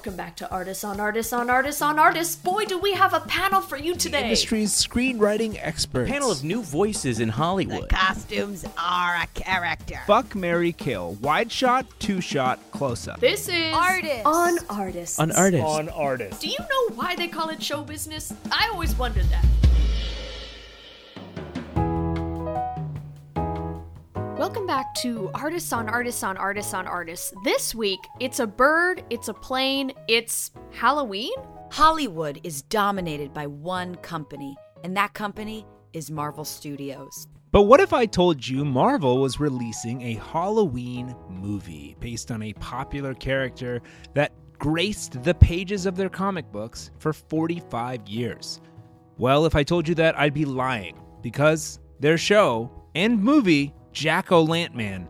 Welcome back to Artists on Artists on Artists on Artists. Boy, do we have a panel for you today. The today. industry's screenwriting experts. Panel of new voices in Hollywood. The Hollywood. costumes are a character. Fuck, Mary, Kill. Wide shot, two shot, close up. This is Artists. on Artists. On artist. on artist. Do you know why they call it show business? I always wondered that. Welcome back to Artists on Artists on Artists on Artists. This week, it's a bird, it's a plane, it's Halloween? Hollywood is dominated by one company, and that company is Marvel Studios. But what if I told you Marvel was releasing a Halloween movie based on a popular character that graced the pages of their comic books for 45 years? Well, if I told you that, I'd be lying because their show and movie, Jack O' Lantman,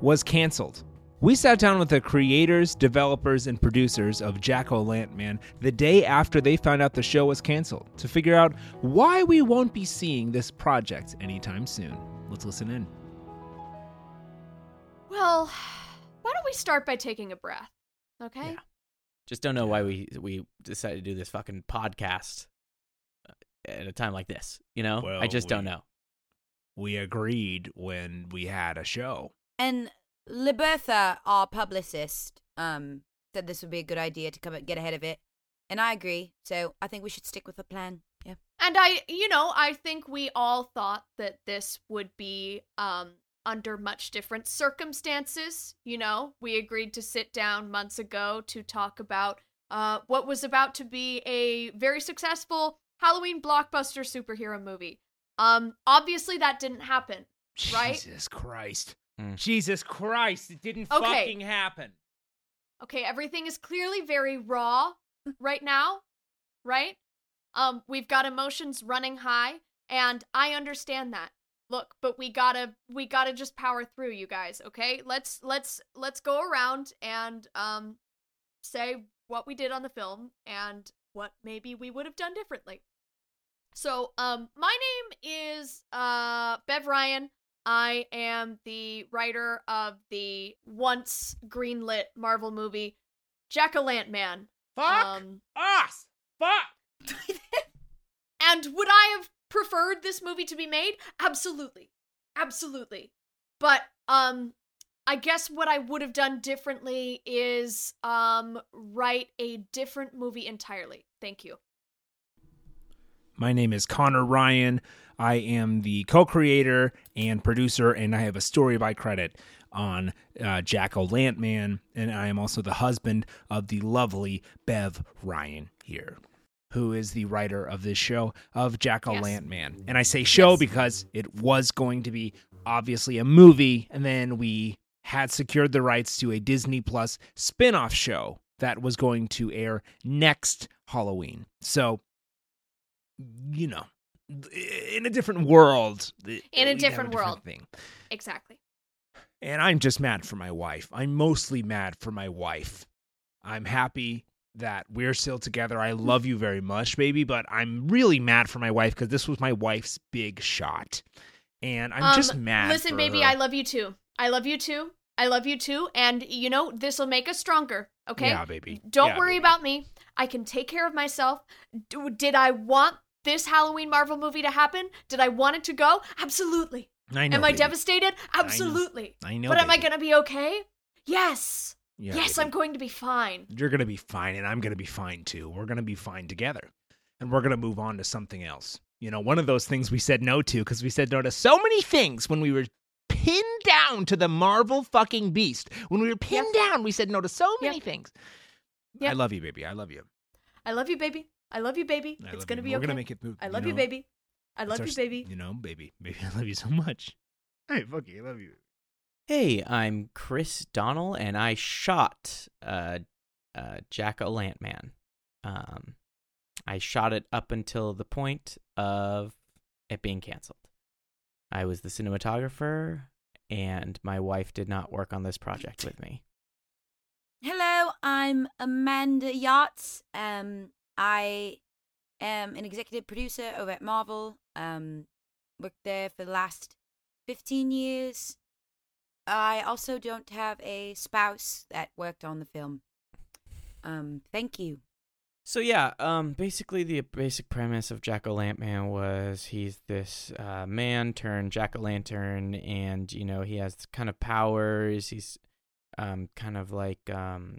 was canceled. We sat down with the creators, developers, and producers of Jack O' Lantman the day after they found out the show was canceled to figure out why we won't be seeing this project anytime soon. Let's listen in. Well, why don't we start by taking a breath? Okay? Yeah. Just don't know why we we decided to do this fucking podcast at a time like this. You know, I Well, just don't know. We agreed when we had a show. And Libertha, our publicist, um, said this would be a good idea to come and get ahead of it. And I agree, so I think we should stick with the plan. Yeah. And I, you know, I think we all thought that this would be um under much different circumstances, you know. We agreed to sit down months ago to talk about uh what was about to be a very successful Halloween blockbuster superhero movie. Um obviously that didn't happen. Right? Jesus Christ. Mm. Jesus Christ. It didn't Okay. fucking happen. Okay, everything is clearly very raw right now, right? Um, we've got emotions running high, and I understand that. Look, but we gotta we gotta just power through, you guys. Okay, let's let's let's go around and um say what we did on the film and what maybe we would have done differently. So, um, my name is uh Bev Ryan. I am the writer of the once greenlit Marvel movie Jack o' Lantman. Fuck Um, us. Fuck. and would I have preferred this movie to be made? Absolutely. Absolutely. But um I guess what I would have done differently is um write a different movie entirely. Thank you. My name is Connor Ryan. I am the co creator and producer, and I have a story by credit on uh, Jack O' Lantman. And I am also the husband of the lovely Bev Ryan here, who is the writer of this show of Jack O' Yes. And I say show Yes. because it was going to be obviously a movie, and then we had secured the rights to a Disney Plus spin off show that was going to air next Halloween. So you know, in a different world. In a we'd have different world. thing. Exactly. And I'm just mad for my wife. I'm mostly mad for my wife. I'm happy that we're still together. I love you very much, baby, but I'm really mad for my wife because this was my wife's big shot. And I'm just Um, mad. Listen, baby, her. I love you too. I love you too. I love you too. And you know, this will make us stronger. Okay. Yeah, baby. Don't Yeah, worry baby. about me. I can take care of myself. D- did I want this Halloween Marvel movie to happen? Did I want it to go? Absolutely. I know, am I devastated? Absolutely. I know, But am I going to be okay? Yes. Yeah, yes, baby. I'm going to be fine. You're going to be fine, and I'm going to be fine too. We're going to be fine together. And we're going to move on to something else. You know, one of those things we said no to because we said no to so many things when we were pinned down to the Marvel fucking beast. When we were pinned down, we said no to so many Yep. things. Yep. I love you, baby. I love you. I love you, baby. I love you, baby. I it's going to you. be We're okay. gonna make it move. I love you, know? baby. I love our you, s- baby. You know, baby. Baby, I love you so much. Hey, fuck you. I love you. Hey, I'm Chris Donnell, and I shot uh, uh, Jack O' Lantman. Um, I shot it up until the point of it being canceled. I was the cinematographer, and my wife did not work on this project with me. Hello, I'm Amanda Yachts. Um, I am an executive producer over at Marvel. Um, worked there for the last 15 years. I also don't have a spouse that worked on the film. Um, thank you. So yeah, um, basically the basic premise of Jack O' Lantern was he's this uh, man turned Jack O' Lantern, and you know he has kind of powers. He's um, kind of like um,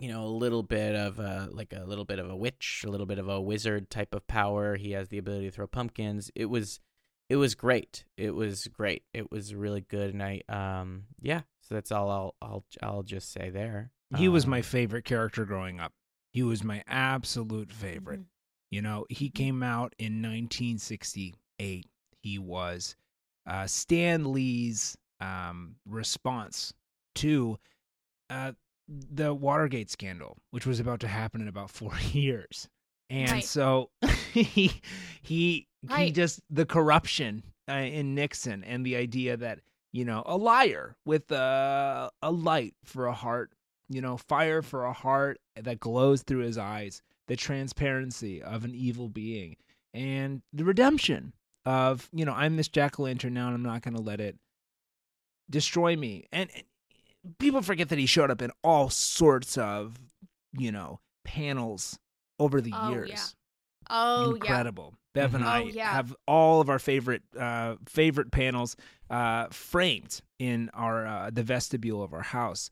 you know a little bit of a like a little bit of a witch, a little bit of a wizard type of power. He has the ability to throw pumpkins. It was it was great. It was great. It was really good, and I um yeah. So that's all I'll I'll I'll just say there. He was Um, my favorite character growing up. He was my absolute favorite. You know, he came out in 1968. He was uh, Stan Lee's um, response to uh, the Watergate scandal, which was about to happen in about four years. And Right. so he he he just the corruption uh, in Nixon and the idea that you know a liar with a a light for a heart, you know, fire for a heart that glows through his eyes, the transparency of an evil being, and the redemption of you know I'm this jack o' lantern now, and I'm not going to let it destroy me. And, and people forget that he showed up in all sorts of you know panels over the Oh, years. yeah. Oh Incredible. Bev and Mhm. I Oh, yeah. have all of our favorite uh, favorite panels uh, framed in our uh, the vestibule of our house.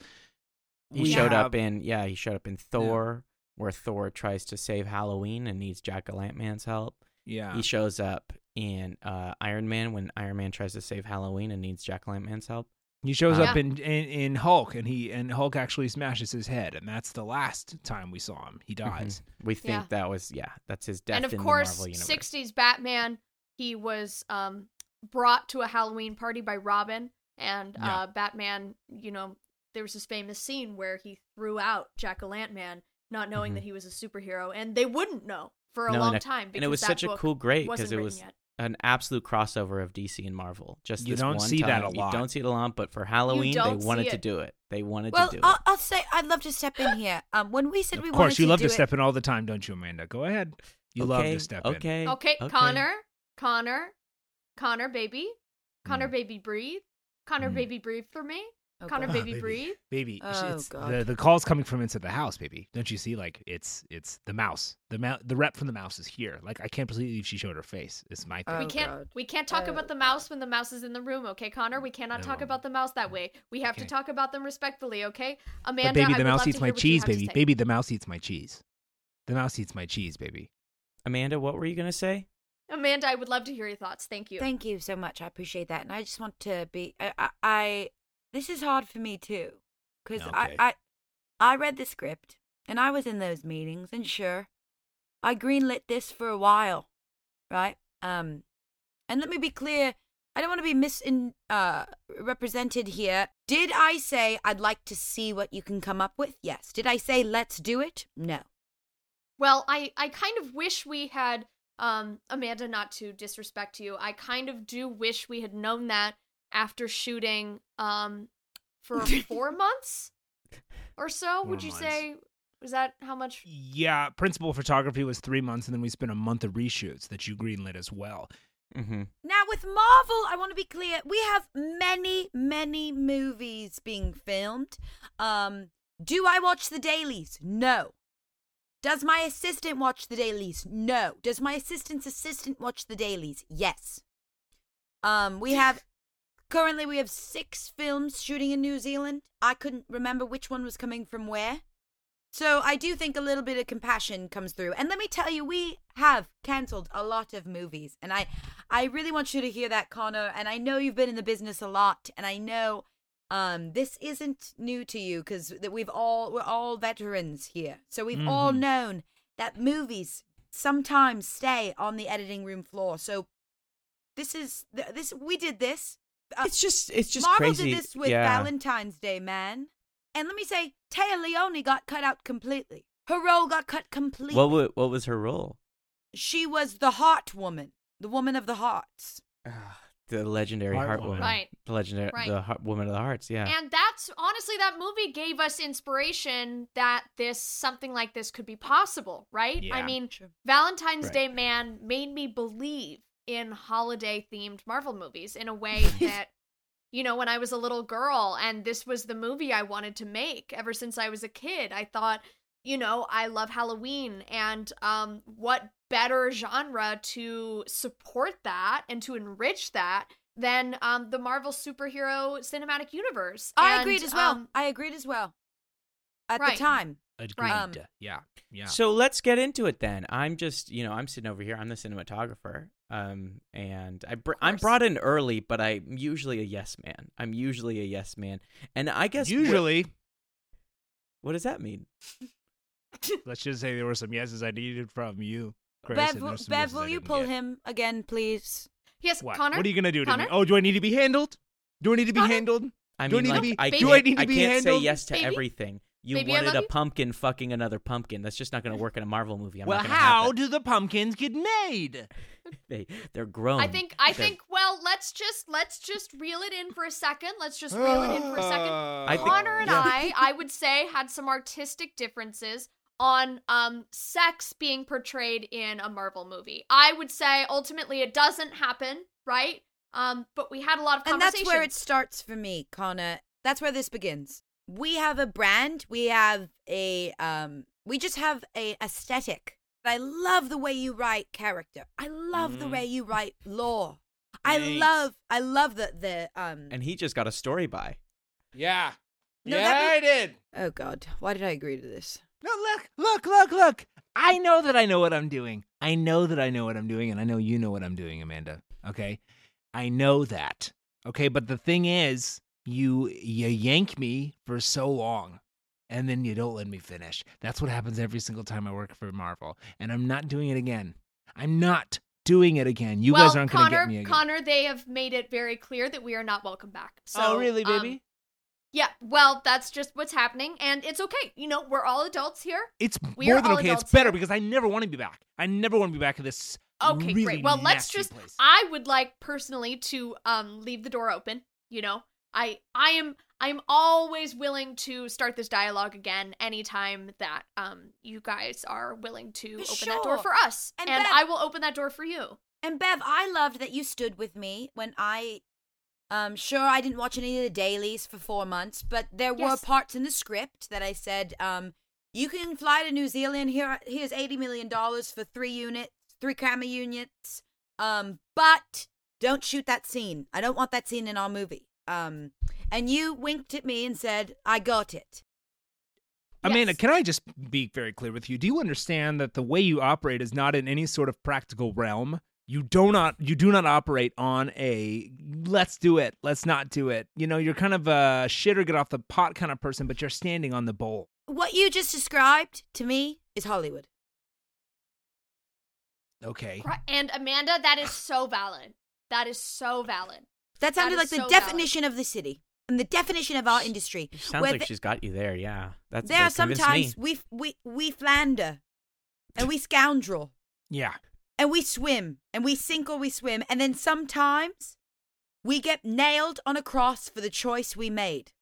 He We showed have- up in yeah, he showed up in Thor, where Thor tries to save Halloween and needs Jack o' Lantern's help. Yeah, He shows up in uh, Iron Man when Iron Man tries to save Halloween and needs Jack o' Lantern's help. He shows Yeah. up in, in in Hulk, and he and Hulk actually smashes his head, and that's the last time we saw him. He dies. Mhm. We think Yeah. that was yeah, that's his death and of in course, the Marvel universe. 60s Batman, he was um, brought to a Halloween party by Robin, and Yeah. uh, Batman, you know, there was this famous scene where he threw out Jack o' Lantern, not knowing Mhm. that he was a superhero, and they wouldn't know for a No, long and it- time. and it was because such that a cool great because it was yet. An absolute crossover of DC and Marvel. Just You this don't one see that a lot. You don't see it a lot, but for Halloween they wanted see to do it. They wanted Well, to do I'll, it. I'll say I'd love to step in here. Um, when we said we of wanted of course, you to love do to it, step in all the time, don't you, Amanda? Go ahead. You love to step okay, in. Okay, okay, Connor, Connor, Connor, baby, Connor, Mm. baby, breathe. Connor, Mm. baby, breathe for me. Oh, Connor, God. Ah, baby, breathe. baby. Oh, it's, God. The the calls coming from inside the house, baby. Don't you see? Like it's it's the mouse. The ma- the rep from the mouse is here. Like I can't believe she showed her face. It's my thing. Oh, we can't God. we can't talk Oh, about the mouse when the mouse is in the room, okay, Connor? We cannot talk about the mouse that way. We have Okay. to talk about them respectfully, okay? Amanda, but baby, the would mouse eats my hear what you cheese, baby. Baby, the mouse eats my cheese. The mouse eats my cheese, baby. Amanda, what were you gonna say? Amanda, I would love to hear your thoughts. Thank you. Thank you so much. I appreciate that, and I just want to be. I. I, I this is hard for me too, because Okay. I, I. I read the script, and I was in those meetings, and sure, I greenlit this for a while, right? Um, and let me be clear. I don't want to be mis uh, represented here. Did I say I'd like to see what you can come up with? Yes. Did I say let's do it? No. Well, I I kind of wish we had um Amanda not to disrespect you. I kind of do wish we had known that after shooting um for 4 months or so. Four Would you months. say was that how much Yeah, principal photography was three months, and then we spent a month of reshoots that you greenlit as well. Mm-hmm. Now, with Marvel, I want to be clear. We have many, many movies being filmed. Um, do I watch the dailies? No. Does my assistant watch the dailies? No. Does my assistant's assistant watch the dailies? Yes. Um, we have currently we have six films shooting in New Zealand. I couldn't remember which one was coming from where. So I do think a little bit of compassion comes through. And let me tell you, we have cancelled a lot of movies. And I I really want you to hear that, Connor. And I know you've been in the business a lot, and I know um this isn't new to you because we've all we're all veterans here. So we've all Mhm. known that movies sometimes stay on the editing room floor. So this is this we did this. Uh, It's just it's just Marvel crazy. did this with yeah. Valentine's Day, man. And let me say, Téa Leoni got cut out completely. Her role got cut completely. What wa- what was her role? she was the heart woman, the woman of the hearts. The legendary Heart heart woman. woman. Right. The legendary Right. the heart, woman of the hearts. Yeah. And that's honestly that movie gave us inspiration that this something like this could be possible, right? I mean, Sure. Valentine's Right. Day Man made me believe in holiday themed Marvel movies in a way that you know, when I was a little girl and this was the movie I wanted to make ever since I was a kid, I thought you know, I love Halloween and um what better genre to support that and to enrich that than um the Marvel superhero cinematic universe. I And, agreed as well. um, I agreed as well. At Right. the time. Agreed. Um, yeah. Yeah. So let's get into it then. I'm just, you know, I'm sitting over here. I'm the cinematographer, um, and I br- I'm brought in early, but I'm usually a yes man. I'm usually a yes man, and I guess Usually, what does that mean? let's just say there were some yeses I needed from you, Chris. Bev, and will- Bev yeses will you pull get. him again, please? Yes, What? Connor. What are you gonna do to Connor? me? Oh, do I need to be handled? Do I need to be Connor? handled? I Do I mean, need to like, be- I do I need to I be can't say yes to Baby? everything. You Baby, wanted a you. pumpkin fucking another pumpkin. That's just not going to work in a Marvel movie. I'm well, not gonna how do the pumpkins get made? they? They're grown. I think I They're- think well, let's just let's just reel it in for a second. Let's just reel it in for a second. I think- Connor and yeah. I, I would say, had some artistic differences on um sex being portrayed in a Marvel movie. I would say ultimately it doesn't happen, right? Um, but we had a lot of And that's where it starts for me, Connor. That's where this begins. We have a brand. We have a um. We just have a aesthetic. I love the way you write character. I love the Mhm. way you write lore. I love. I love the the um. and he just got a story by. Yeah. No, yeah, that I did. oh God, why did I agree to this? No, look, look, look, look. I know that I know what I'm doing. I know that I know what I'm doing, and I know you know what I'm doing, Amanda. Okay, I know that. Okay, but the thing is, you you yank me for so long, and then you don't let me finish. That's what happens every single time I work for Marvel, and I'm not doing it again. I'm not doing it again. You well, guys aren't Connor, gonna get me again. Connor, they have made it very clear that we are not welcome back. So, oh, really, um, baby? yeah. Well, that's just what's happening, and it's okay. You know, we're all adults here. it's we more than okay. It's better here. because I never want to be back. I never want to be back at this. Okay, really great. Well, let's just place. I would like personally to um leave the door open, you know. I I am I'm always willing to start this dialogue again anytime that um you guys are willing to open that door for us. And And, Bev- I will open that door for you. And Bev, I loved that you stood with me when I um sure I didn't watch any of the dailies for 4 months, but there were Yes. parts in the script that I said um you can fly to New Zealand here here's 80 million dollars for 3 units, 3 camera units. Um but don't shoot that scene. I don't want that scene in our movie. Um and you winked at me and said, "I got it." Amanda, Yes. can I just be very clear with you? Do you understand that the way you operate is not in any sort of practical realm? You do not you do not operate on a let's do it, let's not do it. You know, you're kind of a shit or get off the pot kind of person, but you're standing on the bowl. What you just described to me is Hollywood. Okay. And Amanda, that is so valid. That is so valid. That sounded is like the so valid. definition of the city and the definition of our industry. Sounds where like the- she's got you there. Yeah, that's there that sometimes me. we we we flounder and we scoundrel Yeah. and we swim and we sink or we swim and then sometimes we get nailed on a cross for the choice we made.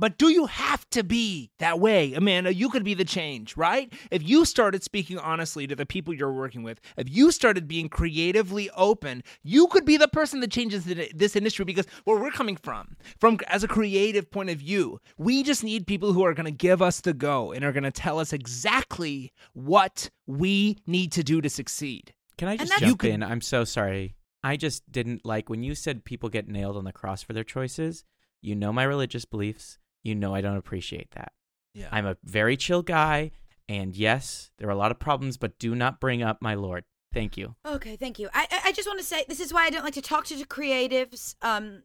But do you have to be that way, Amanda? You could be the change, right? If you started speaking honestly to the people you're working with, if you started being creatively open, you could be the person that changes this industry because where we're coming from, from as a creative point of view, we just need people who are going to give us the go and are going to tell us exactly what we need to do to succeed. Can I just jump You could- in? I'm so sorry. I just didn't like when you said people get nailed on the cross for their choices. You know my religious beliefs. You know I don't appreciate that. Yeah. I'm a very chill guy, and yes, there are a lot of problems, but do not bring up my Lord. Thank you. Okay, thank you. I I- I just want to say this is why I don't like to talk to the creatives. Um,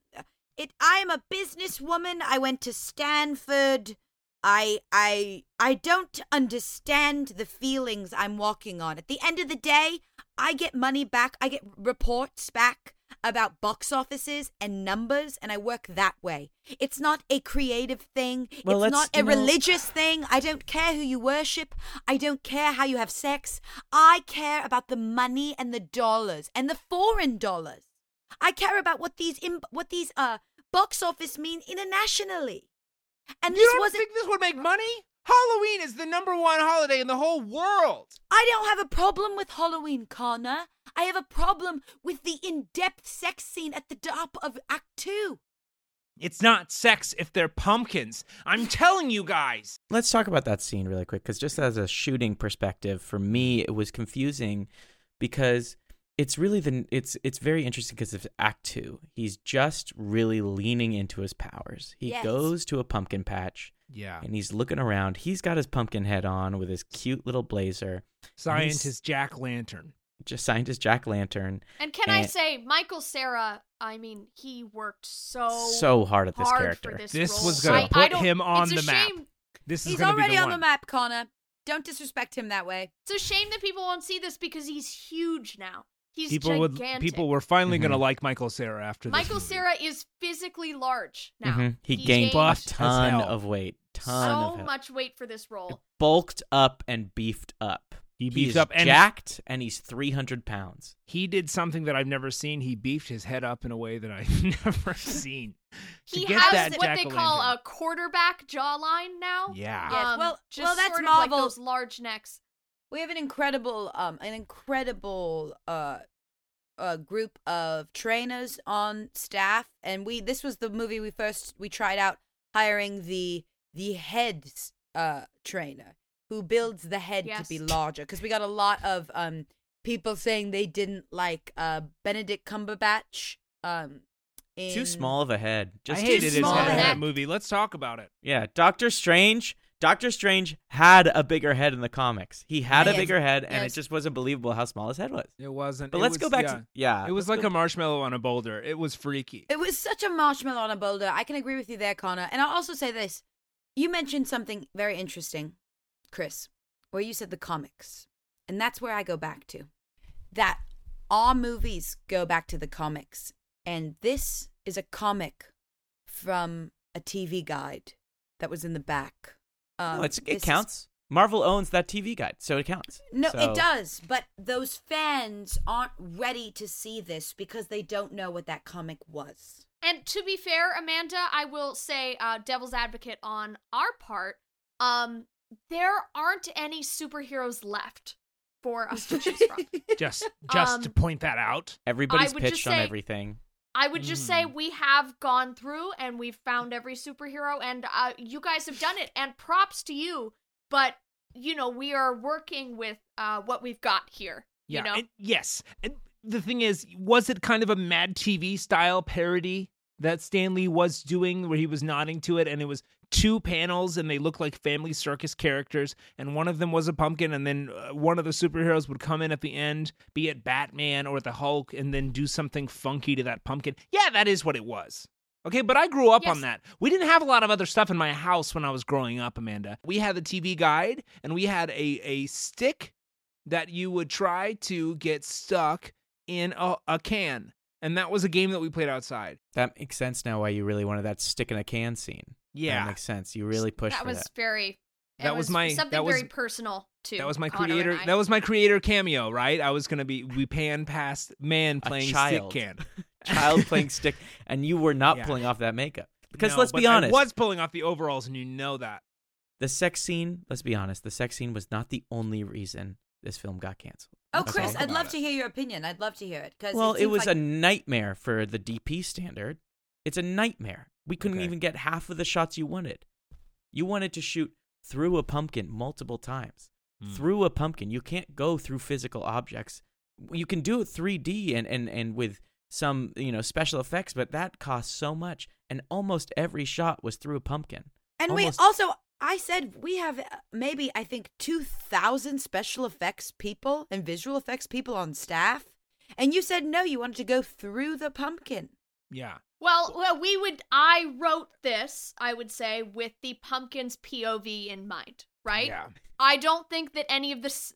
it. I am a businesswoman. I went to Stanford. I I I don't understand the feelings I'm walking on. At the end of the day, I get money back. I get reports back about box offices and numbers, and I work that way. It's not a creative thing. Well, it's not a know- religious thing. I don't care who you worship. I don't care how you have sex. I care about the money and the dollars and the foreign dollars. I care about what these imp- what these uh box office mean internationally. And you this don't wasn't. think this would make money? Halloween is the number one holiday in the whole world. I don't have a problem with Halloween, Connor. I have a problem with the in-depth sex scene at the top of Act Two. It's not sex if they're pumpkins. I'm telling you guys. Let's talk about that scene really quick because just as a shooting perspective, for me, it was confusing because it's really the it's it's very interesting because of Act Two. He's just really leaning into his powers. He Yes. goes to a pumpkin patch Yeah. and he's looking around. He's got his pumpkin head on with his cute little blazer. Scientist Jack Lantern. Just scientist Jack Lantern. And can I say, Michael Cera? I mean, he worked so so hard at this hard character. for this. This was gonna I- I put him on it's the a map. Shame, This is He's gonna be already the on one. the map, Connor. Don't disrespect him that way. it's a shame that people won't see this because he's huge now. He's People would people were finally gonna Mhm. like Michael Cera after this Michael movie. Cera is physically large now. Mhm. He, He gained a ton of weight. Ton so of he- much weight for this role. bulked up and beefed up. He He's beefed up and jacked, and he's three hundred pounds. he did something that I've never seen. He beefed his head up in a way that I've never seen. He get has that what they call a quarterback jawline now. Yeah. Yes, Um, well- just well, that's sort of like those large necks. We have an incredible, um, an incredible, uh, uh, group of trainers on staff, and we. This was the movie we first we tried out hiring the the head uh trainer who builds the head to be larger because we got a lot of um people saying they didn't like uh Benedict Cumberbatch um. Too small of a head. Just I too hated his head in that movie. Let's talk about it. Yeah, Doctor Strange. Doctor Strange had a bigger head in the comics. He had a bigger head, and yes. it just wasn't believable how small his head was. It wasn't. But it let's was- go back yeah. to yeah. It was like go- a marshmallow on a boulder. It was freaky. It was such a marshmallow on a boulder. I can agree with you there, Connor. And I'll also say this. You mentioned something very interesting, Chris, where you said the comics. And that's where I go back to. That our movies go back to the comics. And this is a comic from a TV guide that was in the back. Um, No, it's, this it is- counts. Marvel owns that TV guide, so it counts. No, So- it does. But those fans aren't ready to see this because they don't know what that comic was. And to be fair, Amanda, I will say, uh, devil's advocate on our part, um, there aren't any superheroes left for us to choose from. Just just Um, to point that out. Everybody's pitched on say- everything. I would just say Mm. we have gone through and we've found every superhero, and uh, you guys have done it. And props to you, but you know we are working with uh, what we've got here. Yeah. you know, and- yes. And the thing is, was it kind of a Mad TV style parody that Stan Lee was doing, where he was nodding to it, and it was two panels, and they looked like family circus characters, and one of them was a pumpkin, and then uh, one of the superheroes would come in at the end, be it Batman or the Hulk, and then do something funky to that pumpkin. Yeah, that is what it was. Okay, but I grew up Yes. on that. We didn't have a lot of other stuff in my house when I was growing up, Amanda. We had the TV guide and we had a a stick that you would try to get stuck in a, a can. And that was a game that we played outside. That makes sense now. Why you really wanted that stick in a can scene? Yeah, that Yeah. makes sense. You really pushed that for was that. very. it That was my- something that was- very personal too. That was my Connor creator. That was my creator cameo, right? I was gonna be we pan past man A playing child. stick can. Child playing stick, and you were not Yeah. pulling off that makeup. Because No, let's but be honest, I was pulling off the overalls, and you know that. the sex scene. Let's be honest, the sex scene was not the only reason this film got canceled. Oh, Let's Chris, I'd love it. to hear your opinion. I'd love to hear it because Well, it, seems was like- a nightmare for the DP standard. It's a nightmare. We couldn't Okay. even get half of the shots you wanted. You wanted to shoot through a pumpkin multiple times. Hmm. Through a pumpkin. You can't go through physical objects. You can do it 3D and, and, and with some, you know, special effects, but that costs so much. And almost every shot was through a pumpkin. And almost- we also, I said we have uh, maybe I think two thousand special effects people and visual effects people on staff, and you said no, you wanted to go through the pumpkin. Yeah. Well, well, we would. I wrote this. I would say with the pumpkin's POV in mind, right? Yeah. I don't think that any of this.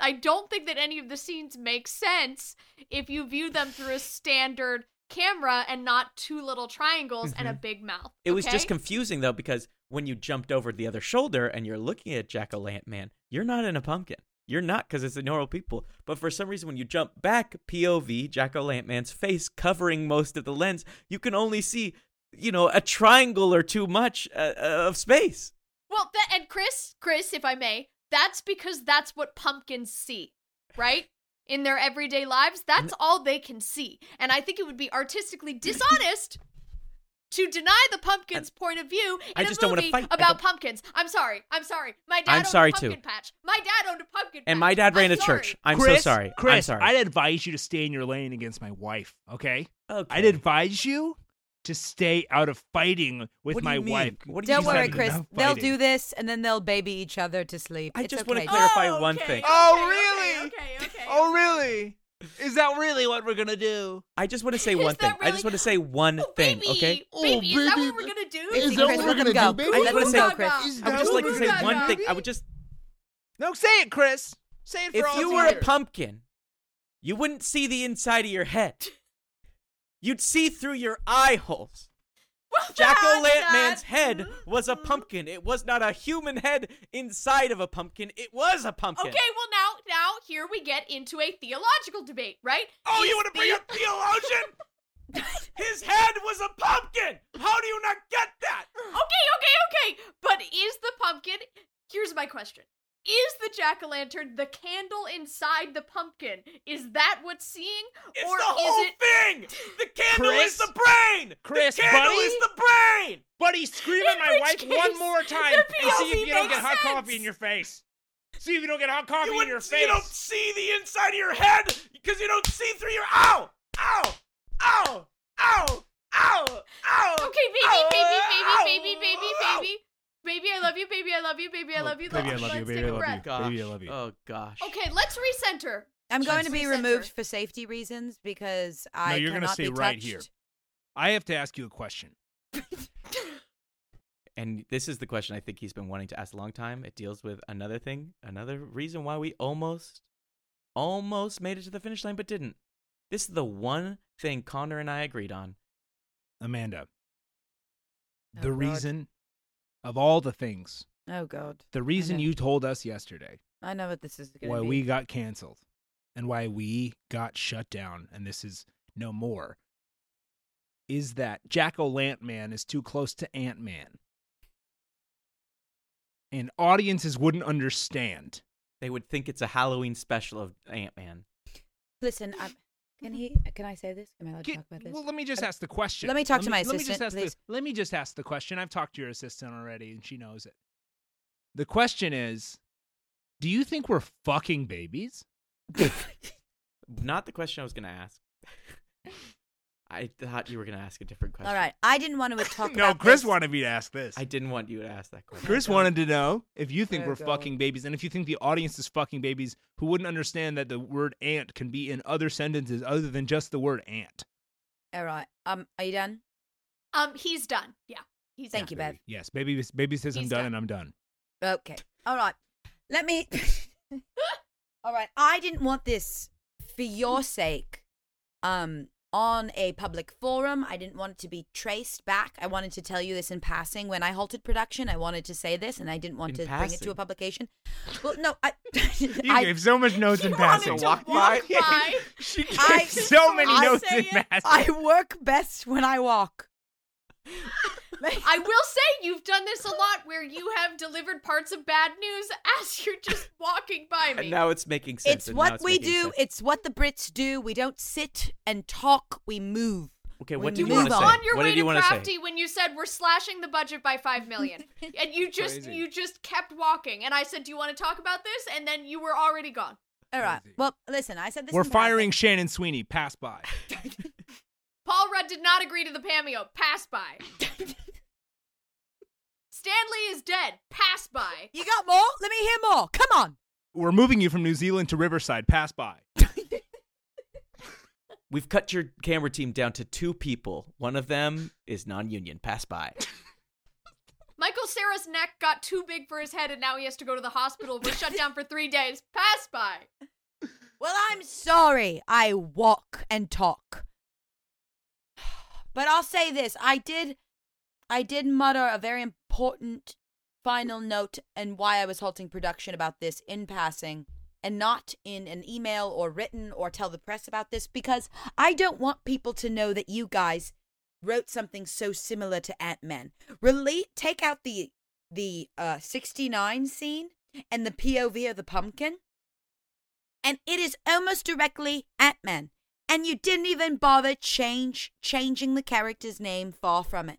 I don't think that any of the scenes make sense if you view them through a standard camera and not two little triangles and a Mhm. big mouth. It was just confusing though because when you jumped over the other shoulder and you're looking at Jack O' Lantern Man, you're not in a pumpkin. You're not because it's a normal people. But for some reason, when you jump back, POV, Jack O' Lantern Man's face covering most of the lens, you can only see, you know, a triangle or too much uh, uh, of space. Well, that and Chris, Chris, if I may, that's because that's what pumpkins see, right? In their everyday lives, that's all they can see. And I think it would be artistically dishonest to deny the pumpkin's point of view in I a just don't wanna movie fight. About pumpkins. I'm sorry. I'm sorry. My dad I'm owned sorry, a pumpkin too. patch. My dad owned a pumpkin patch. And my dad ran I'm a church. I'm Chris, so sorry. Chris, I'm sorry. I'd advise you to stay in your lane against my wife, okay? okay. I'd advise you to stay out of fighting with What do my you mean? wife. What do you Don't worry, Chris. They'll do this, and then they'll baby each other to sleep. I It's just okay. wanna clarify Oh, one okay, thing. okay, Oh, okay, really? Okay, okay. Oh, really? Is that really what we're gonna do? I just want to say Is one thing. that I just want to say one Oh, thing, baby, okay? Baby, is oh, that baby, what we're gonna do? Is Chris, that let what we're gonna go. do, baby? I just Let wanna say- go, Chris. I would just like to say gonna one do, thing. I would just No, say it, Chris. Say it for if all you to were a pumpkin, you wouldn't see the inside of your head. You'd see through your eye holes. Jack O'Lantman's that- head was a pumpkin. It was not a human head inside of a pumpkin. It was a pumpkin. Okay, well now, now here we get into a theological debate, right? Oh, Is you want to bring the- up theologian? His head was a pumpkin. How do you not get that? Okay, okay, okay. But is the pumpkin? Here's my question: Is the jack o' lantern the candle inside the pumpkin? Is that what's seeing, It's or the whole is it? thing. The candle Chris? is the brain. Chris, the candle buddy? is the brain. Buddy, scream In at my wife case, one more time and see if you don't makes get hot sense. coffee in your face. See if you don't get hot coffee You, in wouldn't- your you don't see the inside of your head because you don't see through your ow, ow, ow, ow, ow, ow. Okay, baby, ow, baby, ow, baby, baby, baby, ow. baby, baby. I love you, baby. I love you, baby. I Oh, love you. baby, I let's, love you, baby, take I a love breath. you. Gosh. Baby, I love you. Oh gosh. Okay, let's recenter. I'm going Let's to be recenter. removed for safety reasons because I No, you're gonna stay right here. I have to ask you a question. And this is the question I think he's been wanting to ask a long time. It deals with another thing, another reason why we almost, almost made it to the finish line but didn't. This is the one thing Connor and I agreed on. Amanda, Oh, the God. reason of all the things, Oh God, the reason you told us yesterday I know what this is going why be. we got canceled and why we got shut down and this is no more is that Jack O'Lantman is too close to Ant Man. And audiences wouldn't understand. They would think it's a Halloween special of Ant Man. Listen, I'm, can mm-hmm. he? Can I say this? Am I allowed to Get- talk about this? well, let me just ask the question. Let me talk to my let me just assistant, ask the- please. let me just ask the question. I've talked to your assistant already, and she knows it. The question is, do you think we're fucking babies? Not the question I was going to ask. I thought you were going to ask a different question. All right, I didn't want to talk no, about Chris this. wanted me to ask this. I didn't want you to ask that question. Chris wanted to know if you think we're God. fucking babies, and if you think the audience is fucking babies who wouldn't understand that the word ant can be in other sentences other than just the word ant. All right, um, are you done? Um, he's done. Yeah, he's Thank done. you, Bev. Yes, baby. Baby says I'm He's done, done. and I'm done. Okay. All right. Let me. All right. I didn't want this for your sake. Um, on a public forum, I didn't want it to be traced back. I wanted to tell you this in passing. When I halted production, I wanted to say this, and I didn't want In to bring it to a publication. Well, no, I. You I gave so much notes in passing. walk by? by. she gave I- so many I notes in it. passing. I work best when I walk. I will say you've done this a lot where you have delivered parts of bad news as you're just walking by me. And now it's making sense. It's and what it's we do. sense. It's what the Brits do. We don't sit and talk. We move. Okay, we what did you you want to move say? on. on your what way did you to want to say? Crafty when you said we're slashing the budget by five million, and you just Crazy. you just kept walking. And I said, "Do you want to talk about this?" And then you were already gone. All right. Crazy. Well, listen. I said this. We're firing Shannon Sweeney. Pass by. Paul Rudd did not agree to the cameo. Pass by. Stan Lee is dead. Pass by. You got more? Let me hear more. Come on. We're moving you from New Zealand to Riverside. Pass by. We've cut your camera team down to two people. One of them is non-union. Pass by. Michael Cera's neck got too big for his head, and now he has to go to the hospital. We're shut down for three days. Pass by. Well, I'm sorry. I walk and talk. But I'll say this. I did I did mutter a very important final note and why I was halting production about this in passing and not in an email or written or tell the press about this because I don't want people to know that you guys wrote something so similar to Ant-Man. Relate take out the the uh 69 scene and the POV of the pumpkin and it is almost directly Ant-Man. And you didn't even bother change changing the character's name far from it.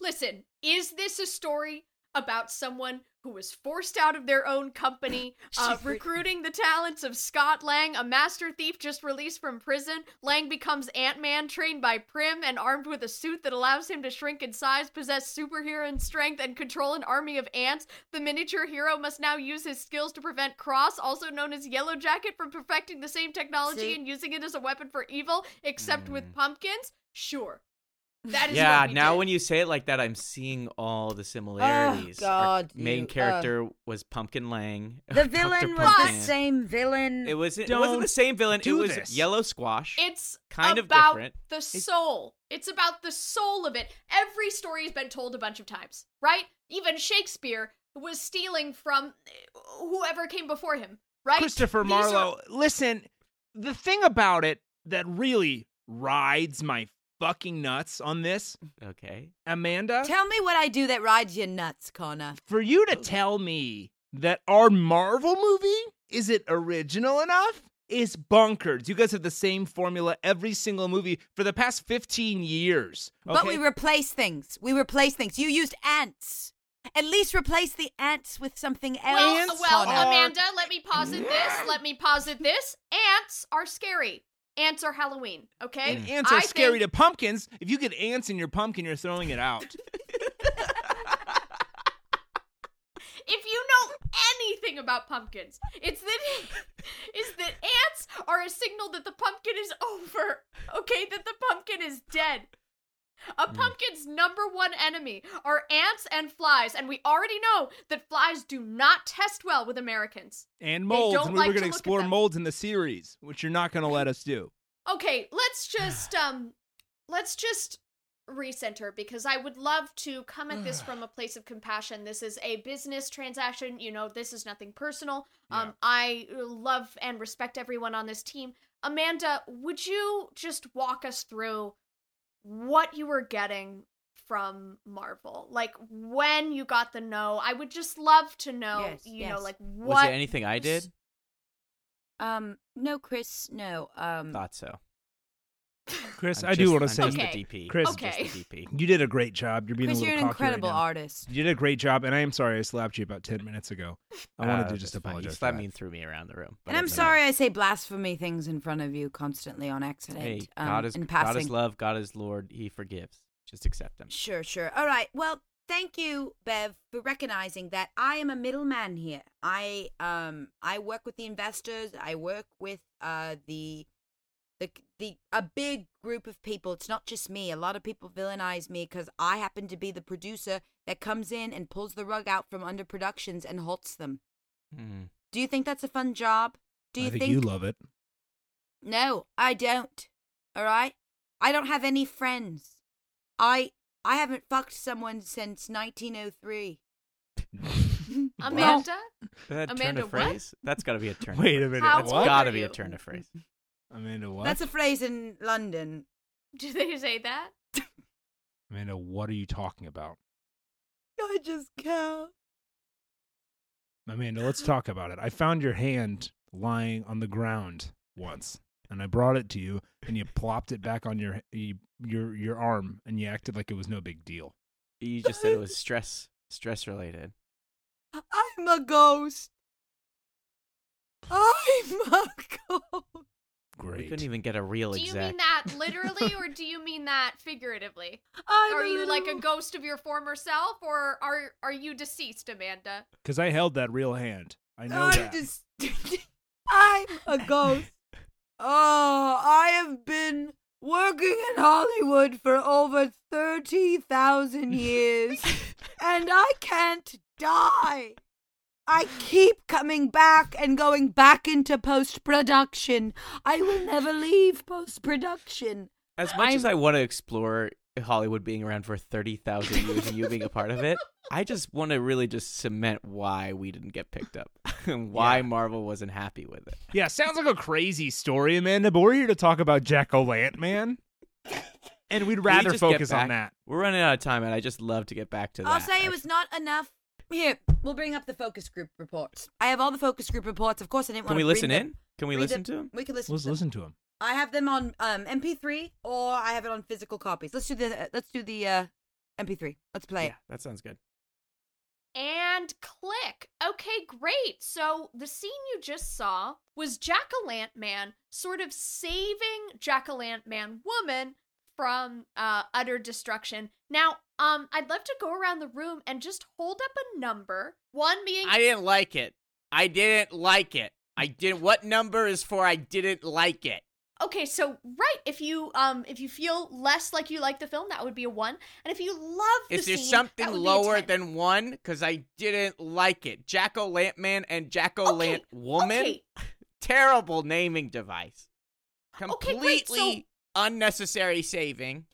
listen, is this a story about someone who was forced out of their own company, uh, recruiting the talents of Scott Lang, a master thief just released from prison? Lang becomes Ant Man, trained by Pym and armed with a suit that allows him to shrink in size, possess superhero strength, and control an army of ants. The miniature hero must now use his skills to prevent Cross, also known as Yellow Jacket, from perfecting the same technology See? and using it as a weapon for evil, except with pumpkins? Sure. That is yeah, what we now did. when you say it like that, I'm seeing all the similarities. Our Oh, God, main you- uh, character was Pumpkin Lang. The Dr. villain was the same villain. It was. It wasn't the same villain. It was this. Yellow Squash. It's kind of about different. the soul. It's about the soul of it. Every story has been told a bunch of times, right? Even Shakespeare was stealing from uh, whoever came before him, right? Christopher These are- Marlowe, listen, the thing about it that really rides my fucking nuts on this, okay. Amanda, Tell me what I do that rides you nuts, Connor. for you to tell me that our Marvel movie is it original enough? Is bonkers. You guys have the same formula every single movie for the past 15 years. But we replace things. We replace things. You used ants. At least replace the ants with something else. Well, well, Amanda, let me posit this. Let me posit this. Ants are scary. Ants are Halloween, okay? And mm. ants are I scary think- to pumpkins. If you get ants in your pumpkin, you're throwing it out. if you know anything about pumpkins, it's that is that ants are a signal that the pumpkin is over. Okay, that the pumpkin is dead. A Hmm. pumpkin's number one enemy are ants and flies, and we already know that flies do not test well with Americans. And molds. And we like were going to explore molds in the series, which you're not going to let us do. Okay, let's just um let's just recenter because I would love to come at this from a place of compassion. This is a business transaction, you know, this is nothing personal. Um Yeah. I love and respect everyone on this team. Amanda, would you just walk us through what you were getting from Marvel? Like when you got the no. I would just love to know, Yes, you know, like what Was it anything I did? Um, no, Chris, no. Um, Thought so. Chris, I'm I do just- want to I'm say Okay. the DP. Chris- I'm just Okay. the DP. you did a great job. You're being Chris, a little you're an cocky right incredible artist. You did a great job, and I am sorry I slapped you about 10 minutes ago. I wanted Uh, to just apologize. You for slapped that. me and threw me around the room. And I'm sorry I say blasphemy things in front of you constantly on accident. Hey, um, God is in God passing. is love. God is Lord. He forgives. Just accept him. Sure, sure. All right. Well, thank you, Bev, for recognizing that I am a middleman here. I um I work with the investors. I work with uh the the the a big group of people. It's not just me. A lot of people villainize me because I happen to be the producer that comes in and pulls the rug out from under productions and halts them. Hmm. Do you think that's a fun job? Do you I think, you love it. No, I don't. All right? I don't have any friends. I I haven't fucked someone since 1903. Amanda? That turn Amanda, of what? phrase? That's got to be a turn. Wait a minute. How That's old got to be a turn of phrase. Amanda, what? That's a phrase in London. Did they say that? Amanda, what are you talking about? I just can't. Amanda, let's talk about it. I found your hand lying on the ground once, and I brought it to you, and you plopped it back on your your your arm, and you acted like it was no big deal. You just said it was stress stress related. I'm a ghost. I'm a ghost. We couldn't even get a real Do you exact. mean that literally or do you mean that figuratively? I'm are a you like a ghost of your former self or are are you deceased, Amanda? Because I held that real hand. I know I'm that. just. I'm a ghost. Oh, I have been working in Hollywood for over 30,000 years, and I can't die. I keep coming back and going back into post production. I will never leave post production. As much as I'm- I want to explore Hollywood being around for thirty thousand years and you being a part of it, I just want to really just cement why we didn't get picked up and why Yeah. Marvel wasn't happy with it. Yeah, sounds like a crazy story, Amanda, but we're here to talk about Jack O'Lantman. And we'd rather just get focus on that. We're running out of time, and I just love to get back to that. I'll say it was not enough. Here, we'll bring up the focus group reports. I have all the focus group reports. Of course, I didn't want Can we to listen bring in? them- Can we read listen them- to him? We can listen. Let's to them. listen to him. I have them on um, MP3 or I have it on physical copies. Let's do the uh, let's do the uh, MP3. Let's play Yeah, that sounds good. And click. Okay, great. So the scene you just saw was Jack o' Lantman sort of saving Jack o' Lantman woman from uh, utter destruction. Now, um, I'd love to go around the room and just hold up a number. One being I didn't like it. I didn't like it. I didn't. What number is for I didn't like it? okay. So right, if you um if you feel less like you like the film, that would be a one. And if you love the Is there scene, something that would be a lower 10. than one? Because I didn't like it. Jack o' Lantman and Jack o' Okay, Woman. Okay, Terrible naming device. Okay, Completely great, so- unnecessary saving.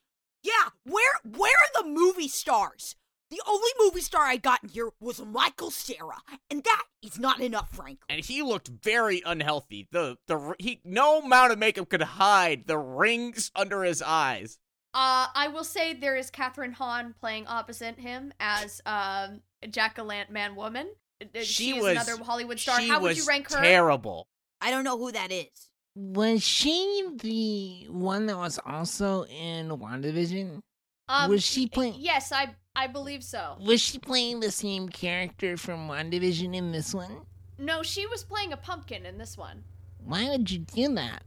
Yeah, where where are the movie stars? The only movie star I got in here was Michael Cera, and that is not enough, frankly. and he looked very unhealthy. The the he no amount of makeup could hide the rings under his eyes. Uh, I will say there is Kathryn Hahn playing opposite him as um Jack o' Lantman woman. Uh, She is was another Hollywood star. How would you rank her? Terrible. I don't know who that is. Was she the one that was also in WandaVision? Um, was she playing? Yes, I I believe so. Was she playing the same character from WandaVision in this one? No, she was playing a pumpkin in this one. Why would you do that?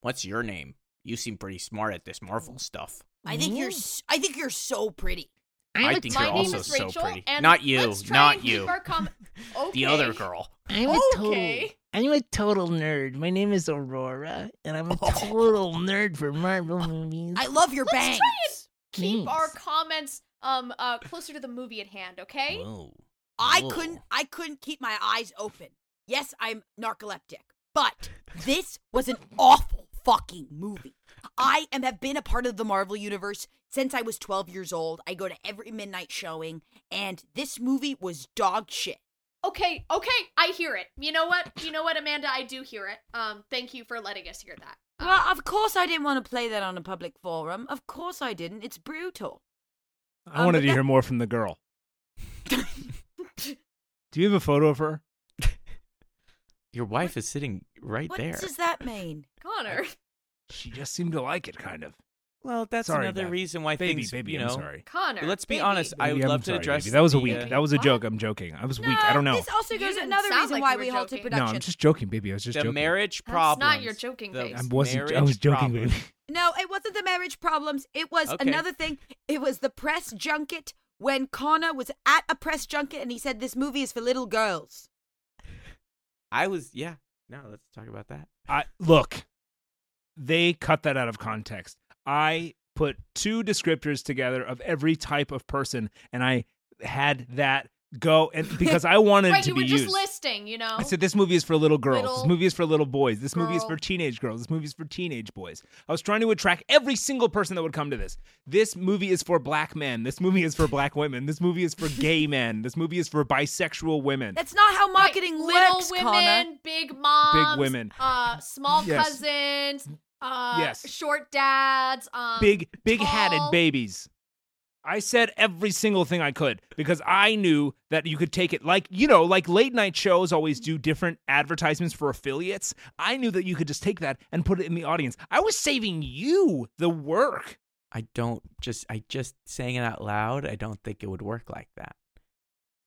What's your name? You seem pretty smart at this Marvel stuff. I think you're Yeah. s- I think you're so pretty. I'm I a think My you're total, name also is so Rachel, pretty. Not you, let's try not and keep you. our com- The other girl. I'm a total. Okay. I'm a total nerd. My name is Aurora, and I'm a total nerd for Marvel movies. I love your Let's bangs. try and keep our comments um uh closer to the movie at hand, okay? Whoa. I couldn't I couldn't keep my eyes open. Yes, I'm narcoleptic, but this was an awful fucking movie. I am have been a part of the Marvel universe since I was 12 years old. I go to every midnight showing, and this movie was dog shit. Okay, okay, I hear it. You know what? You know what, Amanda? I do hear it. Um, thank you for letting us hear that. Um, Well, of course I didn't want to play that on a public forum. Of course I didn't. It's brutal. I Um, wanted to that- hear more from the girl. Do you have a photo of her? Your wife is sitting right What there. What does that mean? Connor, She just seemed to like it, kind of. Well, that's Sorry, another Beth. reason why baby, things, baby, you I'm know. sorry. Connor. Let's be baby. honest. I would I'm love sorry, to address. baby. That was a the, week. That was a What? joke. I'm joking. I was weak. I don't know. This also goes didn't another reason like why we were halted production. No. I'm just joking, baby. I was just joking. the joking. marriage That's problems. not your joking the face. I wasn't. I marriage was joking, problems. baby. No, it wasn't the marriage problems. It was Okay. another thing. It was the press junket when Connor was at a press junket and he said this movie is for little girls. I was. Yeah. No, let's talk about that. I look. They cut that out of context. I put two descriptors together of every type of person, and I had that go, and because I wanted right, it to you be were just used. listing, you know. I said this movie is for little girls. Little this movie is for little boys. This movie is for teenage girls. This movie is for teenage boys. I was trying to attract every single person that would come to this. This movie is for black men. This movie is for black women. This movie is for gay men. This movie is for bisexual women. That's not how Right, marketing little works, women, Connor. big moms, big women. uh, small Yes. cousins, uh, Yes. short dads, um, big big hatted babies. I said every single thing I could because I knew that you could take it like you know like late night shows always do different advertisements for affiliates. I knew that you could just take that and put it in the audience. I was saving you the work. I don't just. I just saying it out loud. I don't think it would work like that.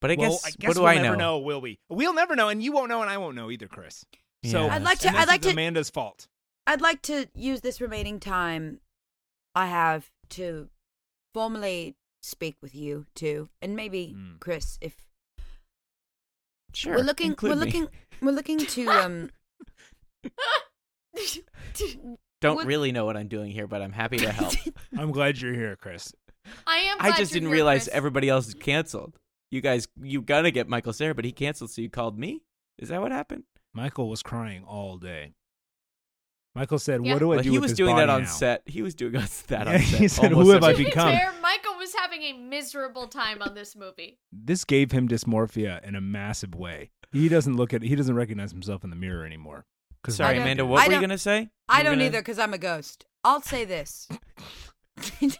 But I well, guess. I guess what do we'll I never know? know, will we? We'll never know, and you won't know, and I won't know either, Chris. So I'd like to- I'd like to- Amanda's fault. I'd like to use this remaining time I have to formally speak with you too, and maybe Mm. Chris if Sure. we're looking include we're me. looking we're looking to um Don't with- really know what I'm doing here, but I'm happy to help. I'm glad you're here, Chris. I am. I just you're didn't here, realize Chris. everybody else is canceled. You guys, you gonna get Michael Cera, but he canceled, so you called me. Is that what happened? Michael was crying all day. Michael said, Yeah. "What do I Well, do he with was this doing that on now?" set. He was doing us that Yeah, on he said, "Who have I every To be become?" fair, Michael was having a miserable time on this movie. This gave him dysmorphia in a massive way. He doesn't look at. He doesn't recognize himself in the mirror anymore. Sorry, don't- Amanda. I What were you gonna say? I You were don't gonna- either because I'm a ghost. I'll say this.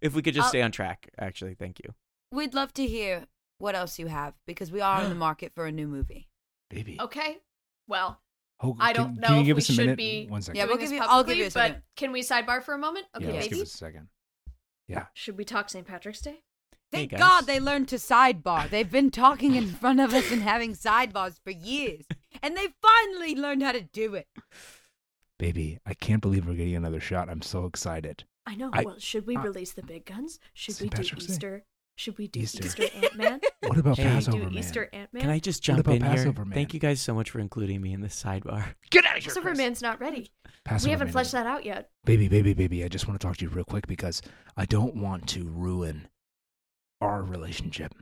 If we could just I'll- stay on track, actually, thank you. We'd love to hear what else you have because we are in the market for a new movie. baby. Okay. Well, Oh, I don't know Can you if give we us a should minute? be One second. Yeah, we'll this give you- I'll give you a second. But can we sidebar for a moment? Okay, yeah, let's baby. give us a second. Yeah. Should we talk St. Patrick's Day? Thank guys. God they learned to sidebar. They've been talking in front of us and having sidebars for years. And they finally learned how to do it. Baby, I can't believe we're getting another shot. I'm so excited. I know. I- well, should we uh, release the big guns? Should St. we do Easter? Day. Easter? Should we do Easter. Easter, Ant Man? What about Hey. Passover, do man? Easter Ant Man? Can I just What jump about in Passover, here? man? Thank you guys so much for including me in this sidebar. Get out of here, Passover Chris. Man's not ready. Passover we haven't Man fleshed is- that out yet. Baby, baby, baby, I just want to talk to you real quick because I don't want to ruin our relationship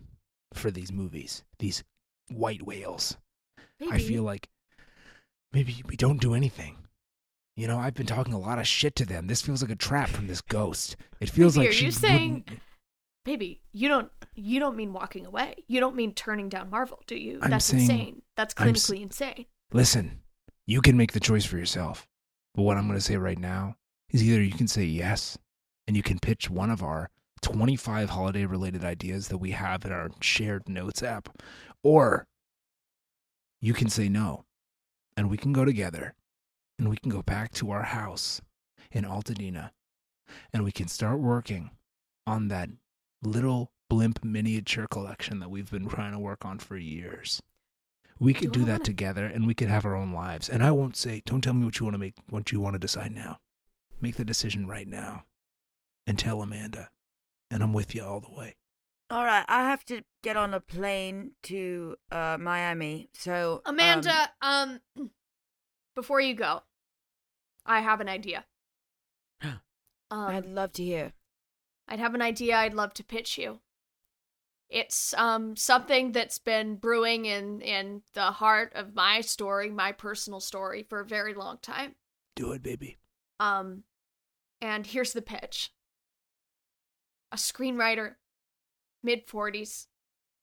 for these movies, these white whales. I feel like maybe we don't do anything. You know, I've been talking a lot of shit to them. This feels like a trap from this ghost. It feels Baby, like are she you saying- wouldn't- baby, you don't you don't mean walking away. You don't mean turning down Marvel, do you? I'm That's saying- insane. That's I'm s- clinically insane. Listen, you can make the choice for yourself. But what I'm going to say right now is either you can say yes and you can pitch one of our 25 holiday related ideas that we have in our shared notes app, or you can say no and we can go together and we can go back to our house in Altadena and we can start working on that little blimp miniature collection that we've been trying to work on for years. We could Do do that wanna- together and we could have our own lives. And I won't say, don't tell me what you want to make, what you want to decide now. Make the decision right now and tell Amanda. And I'm with you all the way. All right, I have to get on a plane to uh, Miami. So um, Amanda, um, before you go, I have an idea. Um, I'd love to hear. I'd have an idea I'd love to pitch you. It's um something that's been brewing in in the heart of my story, my personal story for a very long time. Do it, baby. Um and here's the pitch. A screenwriter, mid 40s,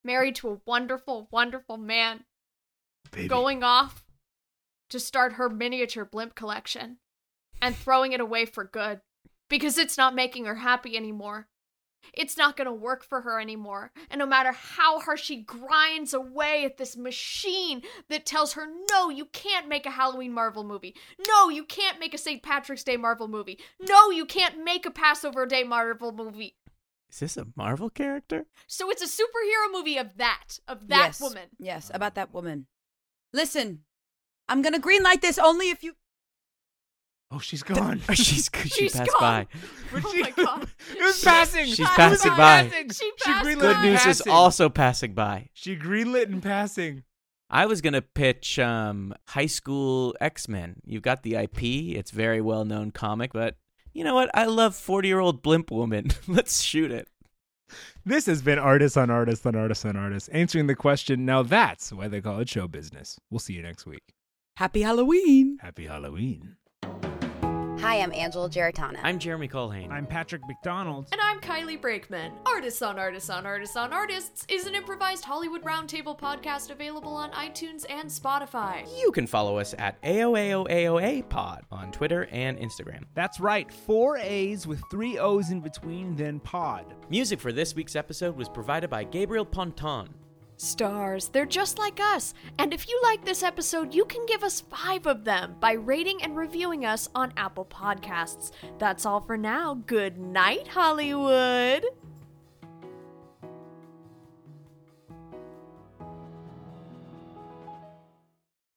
married to a wonderful wonderful man, Baby. going off to start her miniature blimp collection and throwing it away for good because it's not making her happy anymore. It's not going to work for her anymore. And no matter how hard she grinds away at this machine that tells her, no, you can't make a Halloween Marvel movie. No, you can't make a St. Patrick's Day Marvel movie. No, you can't make a Passover Day Marvel movie. Is this a Marvel character? So it's a superhero movie of that, of that yes, woman. Yes, about that woman. Listen, I'm gonna greenlight this only if you. Oh, she's gone. she's she She's passed gone. by. Oh my god. it was passing. She's It was passing by. passing. She She passed greenlit Good by. in news is passing. also passing by. She greenlit in passing. I was gonna pitch um, high school X Men. You've got the IP; it's very well known comic, but you know what? I love forty year old blimp woman. Let's shoot it. This has been Artists on Artists on Artists on Artists, answering the question. Now that's why they call it show business. We'll see you next week. Happy Halloween. Happy Halloween. Hi, I'm Angela Giarratana. I'm Jeremy Culhane. I'm Patrick McDonald. And I'm Kylie Brakeman. Artists on Artists on Artists on Artists is an improvised Hollywood Roundtable podcast available on iTunes and Spotify. You can follow us at AOAOAOA Pod on Twitter and Instagram. That's right, four A's with three O's in between, then pod. Music for this week's episode was provided by Gabriel Ponton. Stars, they're just like us. And if you like this episode, you can give us five of them by rating and reviewing us on Apple Podcasts. That's all for now. Good night, Hollywood.